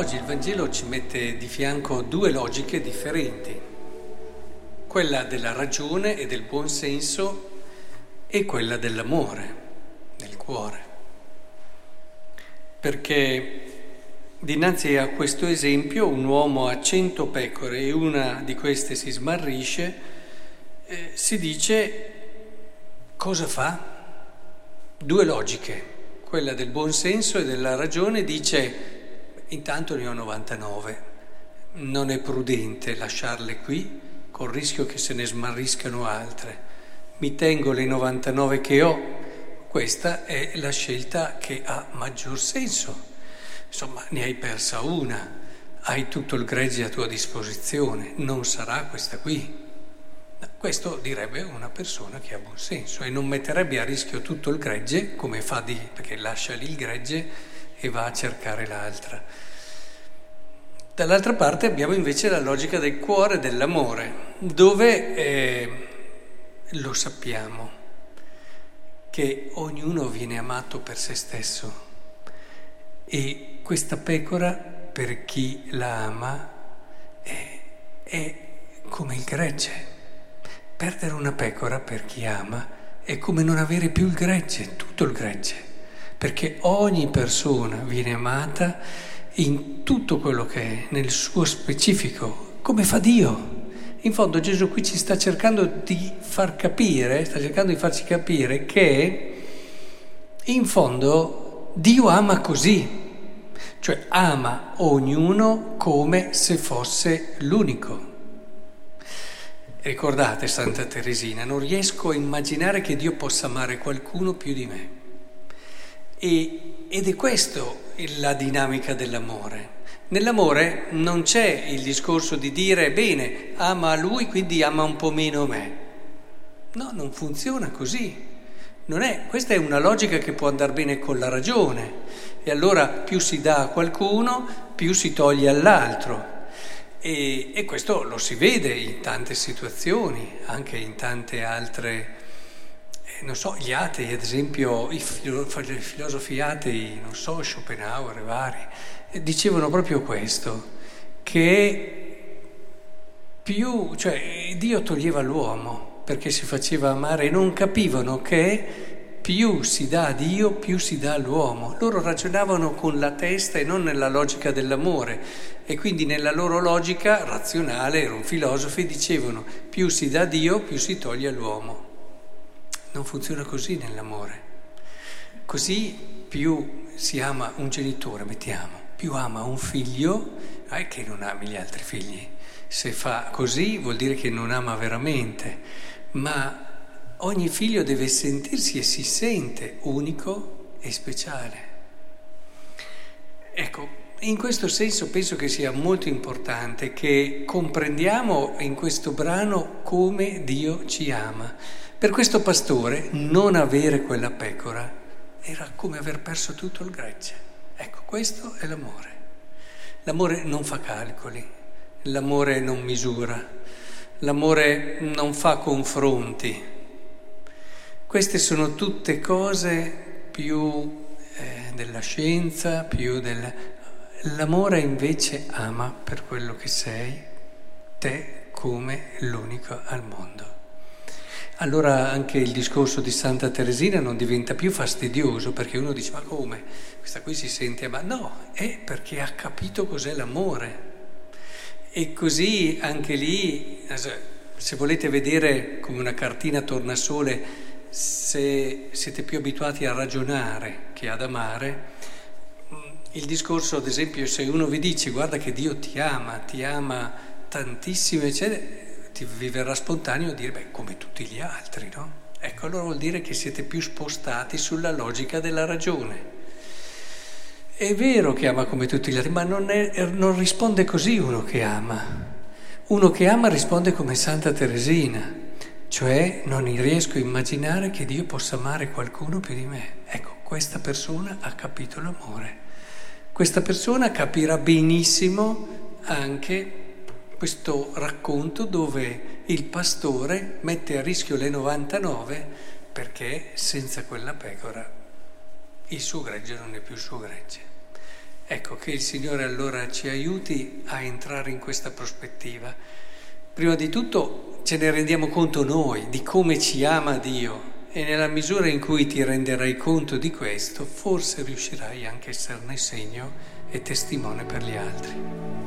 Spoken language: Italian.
Oggi il Vangelo ci mette di fianco due logiche differenti, quella della ragione e del buon senso e quella dell'amore, del cuore. Perché dinanzi a questo esempio un uomo ha cento pecore e una di queste si smarrisce, eh, si dice cosa fa? Due logiche, quella del buon senso e della ragione dice intanto ne ho 99, non è prudente lasciarle qui col rischio che se ne smarriscano altre. Mi tengo le 99 che ho, questa è la scelta che ha maggior senso. Insomma, ne hai persa una, hai tutto il gregge a tua disposizione, non sarà questa qui. Questo direbbe una persona che ha buon senso e non metterebbe a rischio tutto il gregge, come fa di, perché lascia lì il gregge e va a cercare l'altra. Dall'altra parte abbiamo invece la logica del cuore, dell'amore, dove eh, lo sappiamo che ognuno viene amato per se stesso e questa pecora, per chi la ama, è, è come il gregge. Perdere una pecora per chi ama è come non avere più il gregge, tutto il gregge perché ogni persona viene amata in tutto quello che è, nel suo specifico, come fa Dio. In fondo Gesù qui ci sta cercando di far capire, sta cercando di farci capire che in fondo Dio ama così, cioè ama ognuno come se fosse l'unico. Ricordate Santa Teresina, non riesco a immaginare che Dio possa amare qualcuno più di me. E, ed è questo la dinamica dell'amore. Nell'amore non c'è il discorso di dire bene, ama lui, quindi ama un po' meno me. No, non funziona così. Non È, questa è una logica che può andare bene con la ragione e allora più si dà a qualcuno, più si toglie all'altro. E, e questo lo si vede in tante situazioni, anche in tante altre non so, gli atei, ad esempio, i filosofi atei, non so, Schopenhauer e vari, dicevano proprio questo, che più, cioè Dio toglieva l'uomo perché si faceva amare e non capivano che più si dà a Dio, più si dà all'uomo. Loro ragionavano con la testa e non nella logica dell'amore e quindi nella loro logica razionale, erano filosofi, dicevano più si dà a Dio, più si toglie all'uomo. Non funziona così nell'amore. Così più si ama un genitore, mettiamo, più ama un figlio, è che non ami gli altri figli. Se fa così vuol dire che non ama veramente, ma ogni figlio deve sentirsi e si sente unico e speciale. Ecco, in questo senso penso che sia molto importante che comprendiamo in questo brano come Dio ci ama. Per questo pastore non avere quella pecora era come aver perso tutto il gregge. Ecco, questo è l'amore. L'amore non fa calcoli, l'amore non misura, l'amore non fa confronti. Queste sono tutte cose più eh, della scienza, più del... L'amore invece ama per quello che sei, te come l'unico al mondo allora anche il discorso di Santa Teresina non diventa più fastidioso perché uno dice ma come? Questa qui si sente, ma no, è perché ha capito cos'è l'amore. E così anche lì, se volete vedere come una cartina tornasole, se siete più abituati a ragionare che ad amare, il discorso ad esempio se uno vi dice guarda che Dio ti ama, ti ama tantissimo, eccetera, ti, vi verrà spontaneo dire, beh, come tutti gli altri, no? Ecco, allora vuol dire che siete più spostati sulla logica della ragione. È vero che ama come tutti gli altri, ma non, è, non risponde così uno che ama. Uno che ama risponde come Santa Teresina, cioè non riesco a immaginare che Dio possa amare qualcuno più di me. Ecco, questa persona ha capito l'amore. Questa persona capirà benissimo anche questo racconto dove il pastore mette a rischio le 99 perché senza quella pecora il suo gregge non è più il suo gregge. Ecco, che il Signore allora ci aiuti a entrare in questa prospettiva. Prima di tutto ce ne rendiamo conto noi di come ci ama Dio e nella misura in cui ti renderai conto di questo, forse riuscirai anche a esserne segno e testimone per gli altri.